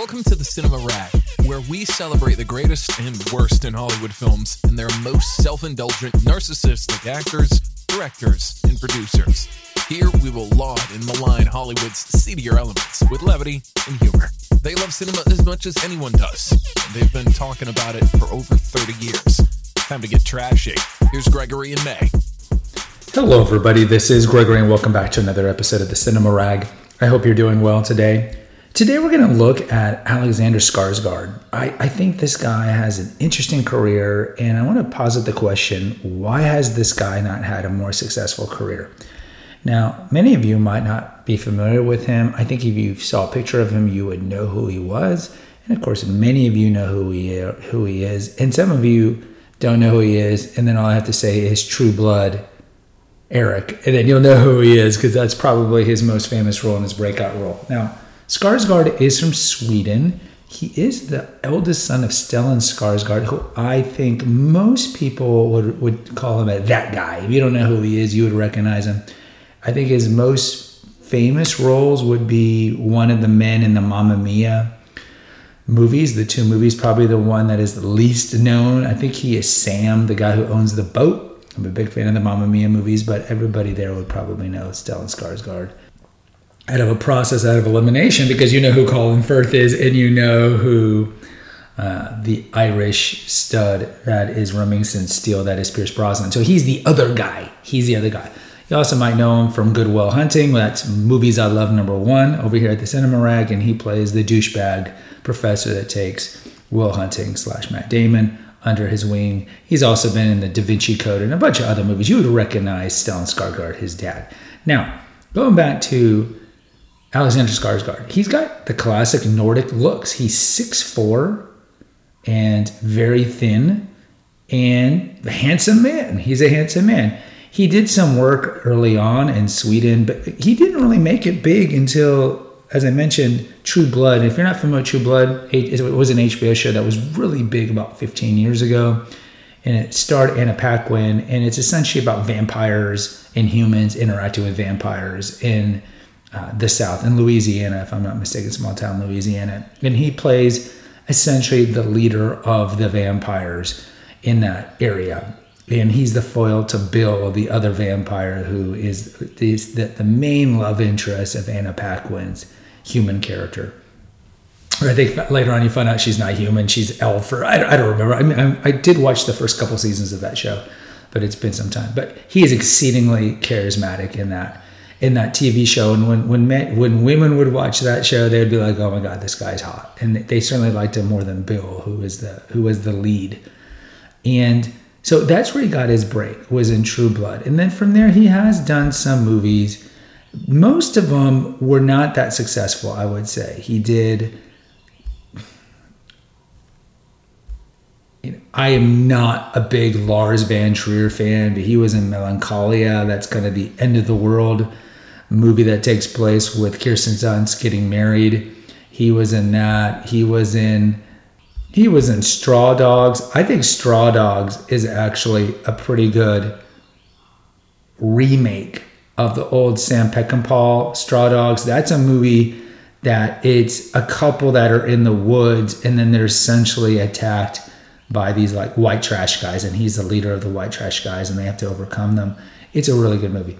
Welcome to the Cinema Rag, where we celebrate the greatest and worst in Hollywood films and their most self indulgent, narcissistic actors, directors, and producers. Here we will laud and malign Hollywood's seedier elements with levity and humor. They love cinema as much as anyone does, and they've been talking about it for over 30 years. Time to get trashy. Here's Gregory and May. Hello, everybody. This is Gregory, and welcome back to another episode of the Cinema Rag. I hope you're doing well today. Today, we're going to look at Alexander Skarsgård. I, I think this guy has an interesting career, and I want to posit the question why has this guy not had a more successful career? Now, many of you might not be familiar with him. I think if you saw a picture of him, you would know who he was. And of course, many of you know who he, who he is. And some of you don't know who he is. And then all I have to say is True Blood Eric. And then you'll know who he is because that's probably his most famous role in his breakout role. Now, Skarsgård is from Sweden. He is the eldest son of Stellan Skarsgård, who I think most people would, would call him a, that guy. If you don't know who he is, you would recognize him. I think his most famous roles would be one of the men in the Mamma Mia movies, the two movies, probably the one that is the least known. I think he is Sam, the guy who owns the boat. I'm a big fan of the Mamma Mia movies, but everybody there would probably know Stellan Skarsgård out of a process out of elimination because you know who Colin Firth is and you know who uh, the Irish stud that is Remington Steele, that is Pierce Brosnan. So he's the other guy. He's the other guy. You also might know him from Good Will Hunting. That's Movies I Love number one over here at the Cinema Rag, and he plays the douchebag professor that takes Will Hunting slash Matt Damon under his wing. He's also been in the Da Vinci Code and a bunch of other movies. You would recognize Stellan Skarsgård, his dad. Now, going back to Alexander Skarsgård. He's got the classic Nordic looks. He's six four and very thin and a handsome man. He's a handsome man. He did some work early on in Sweden, but he didn't really make it big until, as I mentioned, True Blood. If you're not familiar with True Blood, it was an HBO show that was really big about 15 years ago. And it starred Anna Paquin, and it's essentially about vampires and humans interacting with vampires in uh, the South, in Louisiana, if I'm not mistaken, small town Louisiana. And he plays essentially the leader of the vampires in that area. And he's the foil to Bill, the other vampire who is, the, the main love interest of Anna Paquin's human character. Or I think later on you find out she's not human, she's elf, or I, I don't remember. I mean, I, I did watch the first couple seasons of that show, but it's been some time. But he is exceedingly charismatic in that in that TV show. And when when men, when women would watch that show, they'd be like, "Oh my God, this guy's hot," and they certainly liked him more than Bill, who was the who was the lead. And so that's where he got his break was in True Blood, and then from there he has done some movies. Most of them were not that successful, I would say. He did. I am not a big Lars von Trier fan, but he was in Melancholia. That's kind of the end of the world movie that takes place with Kirsten Dunst getting married. He was in that. He was in he was in Straw Dogs. I think Straw Dogs is actually a pretty good remake of the old Sam Peckinpah Straw Dogs. That's a movie that it's a couple that are in the woods and then they're essentially attacked by these like white trash guys and he's the leader of the white trash guys and they have to overcome them. It's a really good movie.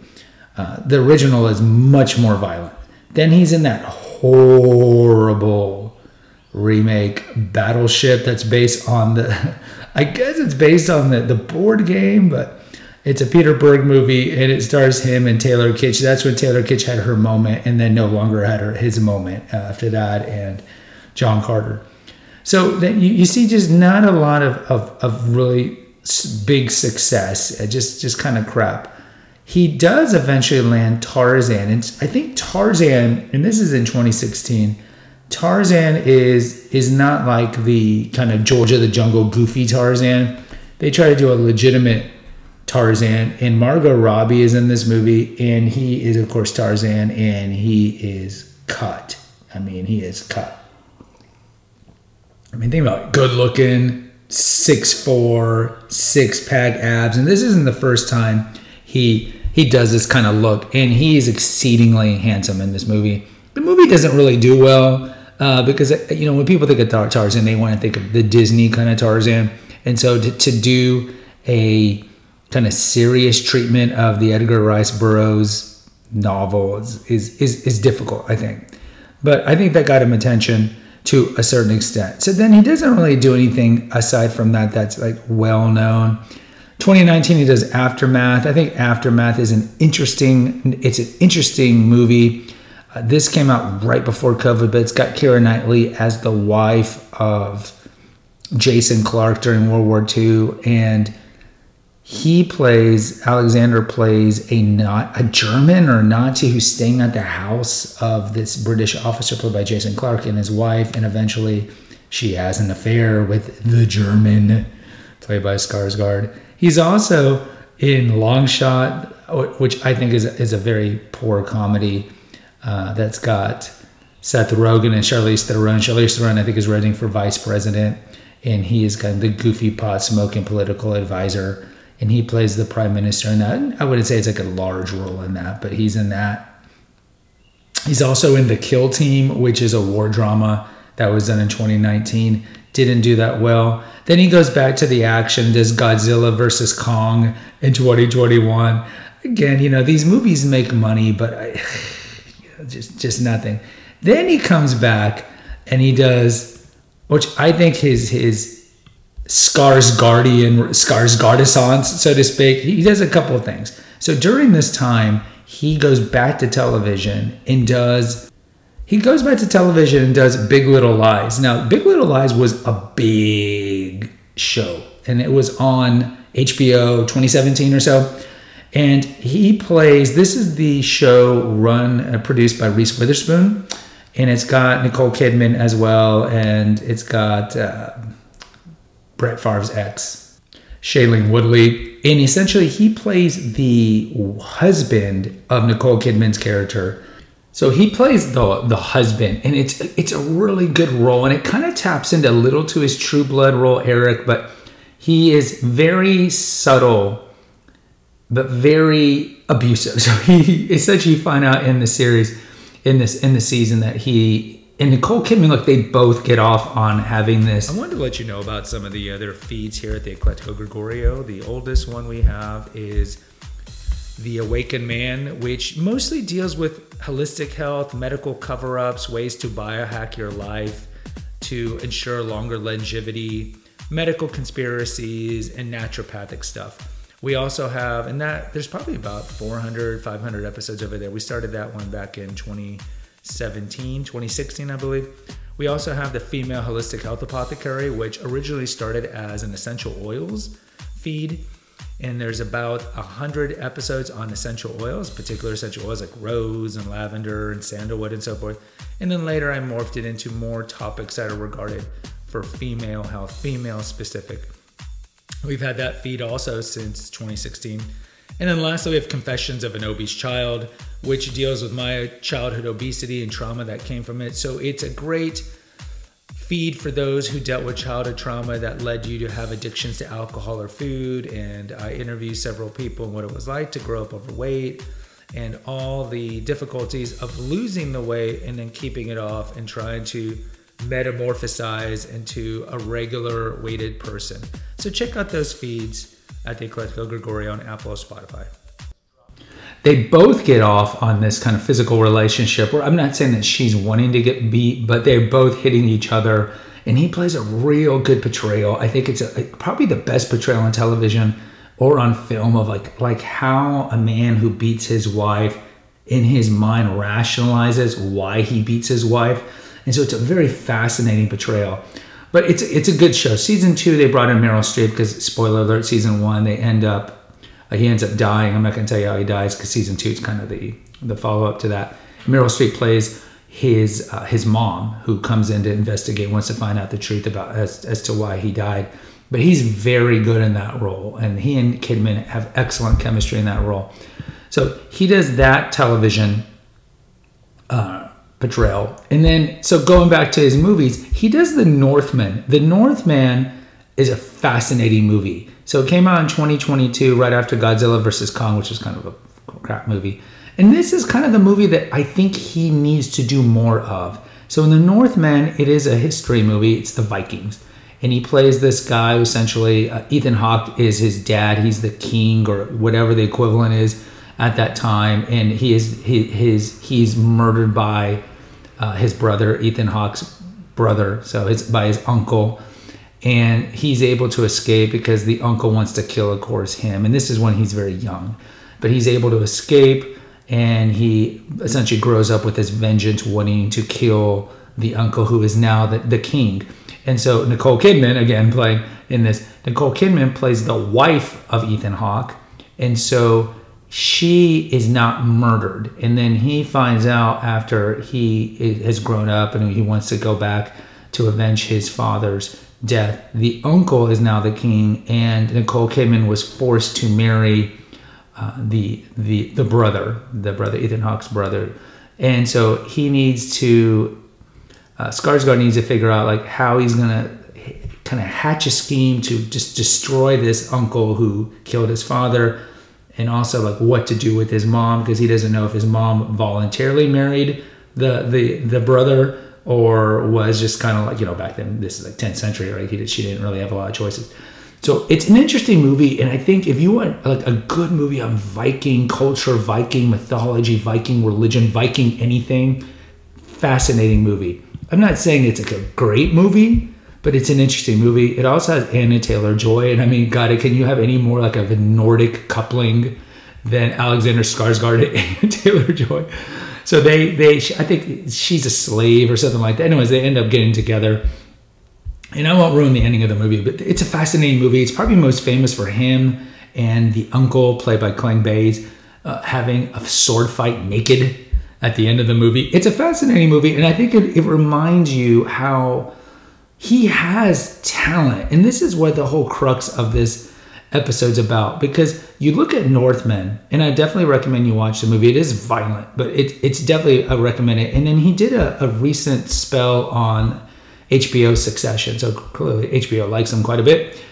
Uh, the original is much more violent. Then he's in that horrible remake Battleship that's based on the, I guess it's based on the, the board game, but it's a Peter Berg movie and it stars him and Taylor Kitsch. That's when Taylor Kitsch had her moment and then no longer had her, his moment after that and John Carter. So then you, you see just not a lot of, of, of really big success, just, just kind of crap he does eventually land Tarzan. And I think Tarzan, and this is in 2016, Tarzan is is not like the kind of George of the Jungle goofy Tarzan. They try to do a legitimate Tarzan, and Margot Robbie is in this movie, and he is of course Tarzan, and he is cut. I mean, he is cut. I mean, think about it. good looking, six four, six pack abs, and this isn't the first time he he does this kind of look, and he is exceedingly handsome in this movie. The movie doesn't really do well. uh, because you know when people think of Tar- Tarzan, they want to think of the Disney kind of Tarzan, and so to, to do a kind of serious treatment of the Edgar Rice Burroughs novel is, is is is difficult, I think. But I think that got him attention to a certain extent. So then he doesn't really do anything aside from that that's like well known. 2019 he does Aftermath. I think Aftermath is an interesting it's an interesting movie. Uh, this came out right before COVID, but it's got Keira Knightley as the wife of Jason Clarke during World War II and he plays Alexander plays a not a German or Nazi who's staying at the house of this British officer played by Jason Clarke and his wife, and eventually she has an affair with the German played by Skarsgård. He's also in Long Shot, which I think is is a very poor comedy uh, that's got Seth Rogen and Charlize Theron. Charlize Theron, I think, is running for vice president, and he is kind of the goofy pot smoking political advisor and he plays the prime minister in that. I wouldn't say it's like a large role in that, but he's in that. He's also in the Kill Team, which is a war drama that was done in 2019. Didn't do that well. Then he goes back to the action, does Godzilla versus Kong in 2021. Again, you know, these movies make money, but I, you know, just just nothing. Then he comes back and he does, which I think his his Scars Guardian, Scars Gardisance, so to speak. He does a couple of things. So during this time, he goes back to television and does he goes back to television and does Big Little Lies. Now, Big Little Lies was a big show, and it was on HBO 2017 or so. And he plays. This is the show run uh, produced by Reese Witherspoon, and it's got Nicole Kidman as well, and it's got. Uh, Brett Favre's ex, Shailene Woodley. And essentially, he plays the husband of Nicole Kidman's character. So he plays the the husband, and it's it's a really good role, and it kind of taps into a little to his True Blood role, Eric, but he is very subtle, but very abusive. So he essentially find out in the series, in this in the season that he and Nicole Kidman, look, they both get off on having this. I wanted to let you know about some of the other feeds here at the Eclectico Gregorio. The oldest one we have is The Awakened Man, which mostly deals with holistic health, medical cover ups, ways to biohack your life to ensure longer longevity, medical conspiracies, and naturopathic stuff. We also have, and that there's probably about 400, 500 episodes over there. We started that one back in 2017, 2016, I believe. We also have the Female Holistic Health Apothecary, which originally started as an essential oils feed. And there's about 100 episodes on essential oils, particular essential oils like rose and lavender and sandalwood and so forth. And then later I morphed it into more topics that are regarded for female health, female specific. We've had that feed also since 2016. And then lastly, we have Confessions of an Obese Child, which deals with my childhood obesity and trauma that came from it. So it's a great feed for those who dealt with childhood trauma that led you to have addictions to alcohol or food. And I interviewed several people and what it was like to grow up overweight and all the difficulties of losing the weight and then keeping it off and trying to metamorphosize into a regular weighted person. So check out those feeds at the Eclectico Gregorio on Apple or Spotify they both get off on this kind of physical relationship where I'm not saying that she's wanting to get beat, but they're both hitting each other. And he plays a real good portrayal. I think it's a, probably the best portrayal on television or on film of like like how a man who beats his wife in his mind rationalizes why he beats his wife. And so it's a very fascinating portrayal. But it's it's a good show. Season two, they brought in Meryl Streep because spoiler alert, season one, they end up he ends up dying. I'm not going to tell you how he dies because season two is kind of the the follow up to that. Meryl Streep plays his uh, his mom who comes in to investigate, wants to find out the truth about as as to why he died. But he's very good in that role, and he and Kidman have excellent chemistry in that role. So he does that television uh, portrayal, and then so going back to his movies, he does The Northman. The Northman is a fascinating movie. So it came out in 2022, right after Godzilla vs. Kong, which is kind of a crap movie. And this is kind of the movie that I think he needs to do more of. So in The Northman, it is a history movie. It's the Vikings. And he plays this guy who essentially, uh, Ethan Hawke is his dad. He's the king or whatever the equivalent is at that time. And he is he, his he's murdered by uh, his brother, Ethan Hawke's brother. So it's by his uncle. And he's able to escape because the uncle wants to kill, of course, him. And this is when he's very young. But he's able to escape and he essentially grows up with this vengeance wanting to kill the uncle who is now the, the king and so nicole kidman again playing in this nicole kidman plays the wife of ethan hawke and so she is not murdered and then he finds out after he has grown up and he wants to go back to avenge his father's death. The uncle is now the king and nicole kidman was forced to marry uh, the the the brother, the brother Ethan Hawke's brother, and so he needs to uh, Skarsgård needs to figure out like how he's gonna kind of hatch a scheme to just destroy this uncle who killed his father, and also like what to do with his mom because he doesn't know if his mom voluntarily married the the the brother or was just kind of like you know back then this is like 10th century right he did, she didn't really have a lot of choices so it's an interesting movie, and I think if you want like a good movie on Viking culture, Viking mythology, Viking religion, Viking anything, fascinating movie. I'm not saying it's like a great movie, but it's an interesting movie. It also has Anya Taylor Joy, and I mean, God, can you have any more like of a Nordic coupling than Alexander Skarsgård and Taylor Joy? So they they I think she's a slave or something like that. Anyways, they end up getting together and I won't ruin the ending of the movie, but it's a fascinating movie. It's probably most famous for him and the uncle, played by Claes Bang, uh, having a sword fight naked at the end of the movie. It's a fascinating movie, and I think it, it reminds you how he has talent. And this is what the whole crux of this episode's about because you look at Northman, and I definitely recommend you watch the movie. It is violent, but it, it's definitely I recommend it. And then he did a, a recent spell on HBO Succession. So clearly HBO likes him quite a bit.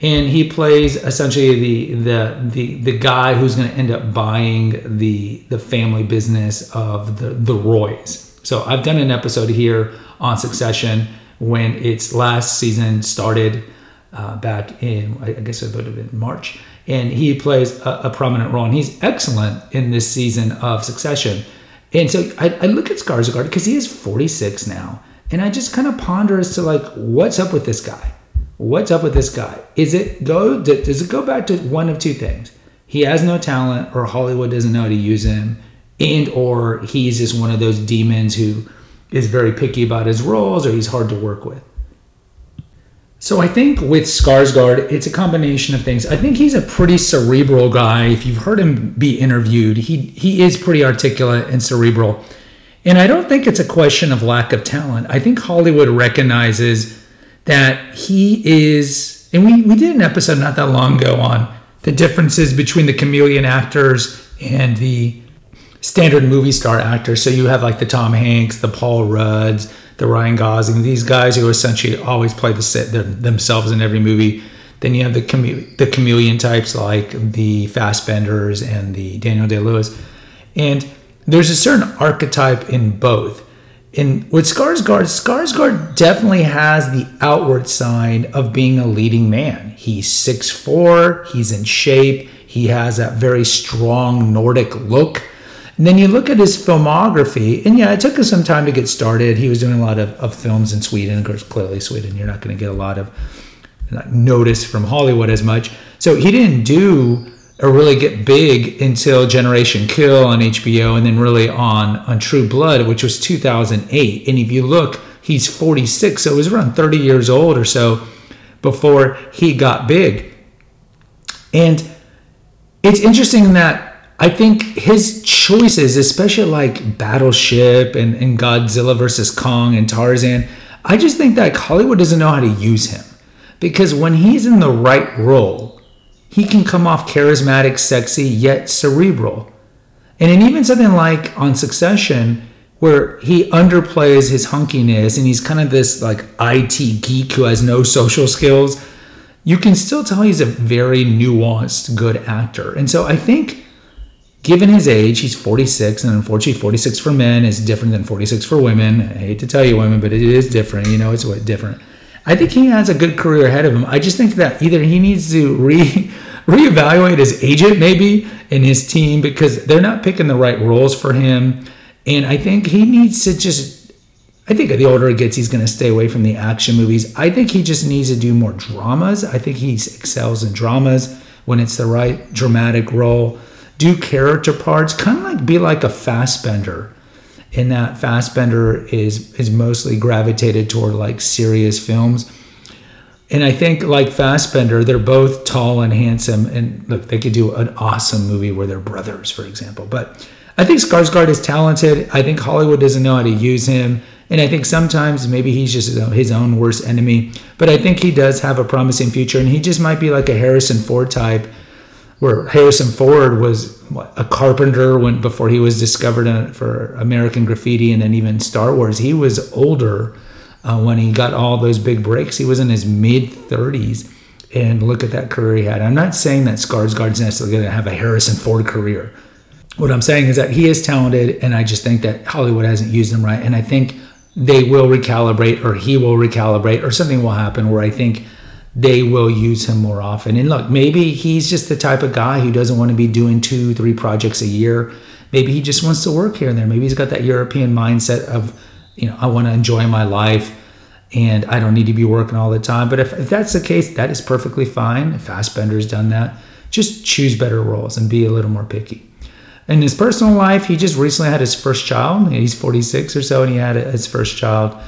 And he plays essentially the the the, the guy who's going to end up buying the the family business of the the Roys. So I've done an episode here on Succession when its last season started uh, back in I guess it would have been March, and he plays a, a, prominent role, and he's excellent in this season of Succession. And so I, I look at Skarsgård because he is 46 now, and I just kind of ponder as to like, what's up with this guy? What's up with this guy? Is it go? Does it go back to one of two things? He has no talent, or Hollywood doesn't know how to use him, and or he's just one of those demons who is very picky about his roles, or he's hard to work with. So I think with Skarsgård, it's a combination of things. I think he's a pretty cerebral guy. If you've heard him be interviewed, he he is pretty articulate and cerebral. And I don't think it's a question of lack of talent. I think Hollywood recognizes that he is, and we, we did an episode not that long ago on the differences between the chameleon actors and the standard movie star actors. So you have like the Tom Hanks, the Paul Rudds, the Ryan Gosling, these guys who essentially always play the set themselves in every movie. Then you have the chame- the chameleon types like the Fassbenders and the Daniel Day Lewis, and there's a certain archetype in both. In with Skarsgård, Skarsgård definitely has the outward sign of being a leading man. He's 6'4, he's in shape, he has that very strong Nordic look. And then you look at his filmography, and yeah, it took us some time to get started. He was doing a lot of, of films in Sweden. Of course, clearly, Sweden, you're not going to get a lot of notice from Hollywood as much. So he didn't do or really get big until Generation Kill on HBO and then really on on True Blood, which was 2008. And if you look, he's 46, so it was around 30 years old or so before he got big. And it's interesting that I think his choices, especially like Battleship and, and Godzilla versus Kong and Tarzan, I just think that Hollywood doesn't know how to use him. Because when he's in the right role, he can come off charismatic, sexy, yet cerebral. And in even something like on Succession, where he underplays his hunkiness and he's kind of this like IT geek who has no social skills, you can still tell he's a very nuanced, good actor. And so I think given his age, he's 46, and unfortunately, 46 for men is different than 46 for women. I hate to tell you, women, but it is different. You know, it's what different. I think he has a good career ahead of him. I just think that either he needs to re reevaluate his agent maybe and his team because they're not picking the right roles for him, and I think he needs to just. I think the older he gets, he's going to stay away from the action movies. I think he just needs to do more dramas. I think he excels in dramas when it's the right dramatic role do character parts, kind of like be like a Fassbender. In that Fassbender is is mostly gravitated toward like serious films. And I think like Fassbender, they're both tall and handsome, and look, they could do an awesome movie where they're brothers, for example. But I think Skarsgård is talented. I think Hollywood doesn't know how to use him, and I think sometimes maybe he's just his own worst enemy. But I think he does have a promising future, and he just might be like a Harrison Ford type where Harrison Ford was a carpenter when before he was discovered for American Graffiti and then even Star Wars. He was older uh, when he got all those big breaks. He was in his mid 30s, and look at that career he had. I'm not saying that Skarsgård's necessarily going to have a Harrison Ford career. What I'm saying is that he is talented, and I just think that Hollywood hasn't used him right. And I think they will recalibrate, or he will recalibrate, or something will happen where I think they will use him more often. And look, maybe he's just the type of guy who doesn't want to be doing two, three projects a year. Maybe he just wants to work here and there. Maybe he's got that European mindset of, you know, I want to enjoy my life and I don't need to be working all the time. But if, if that's the case, that is perfectly fine. Fassbender's done that, just choose better roles and be a little more picky. In his personal life, he just recently had his first child. He's 46 or so, and he had his first child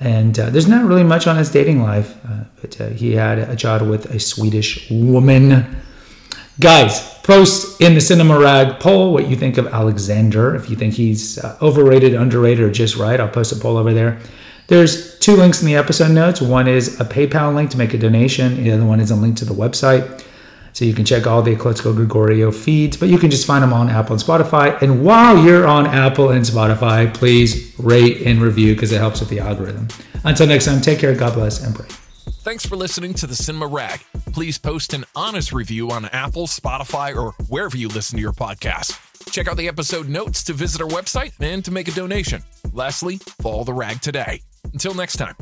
and uh, there's not really much on his dating life, uh, but uh, he had a child with a Swedish woman. Guys, post in the Cinema Rag poll what you think of Alexander. If you think he's uh, overrated, underrated, or just right, I'll post a poll over there. There's two links in the episode notes. One is a PayPal link to make a donation. The other one is a link to the website. So you can check all the Eclectico Gregorio feeds, but you can just find them on Apple and Spotify. And while you're on Apple and Spotify, please rate and review because it helps with the algorithm. Until next time, take care, God bless, and pray. Thanks for listening to the Cinema Rag. Please post an honest review on Apple, Spotify, or wherever you listen to your podcast. Check out the episode notes to visit our website and to make a donation. Lastly, follow the rag today. Until next time.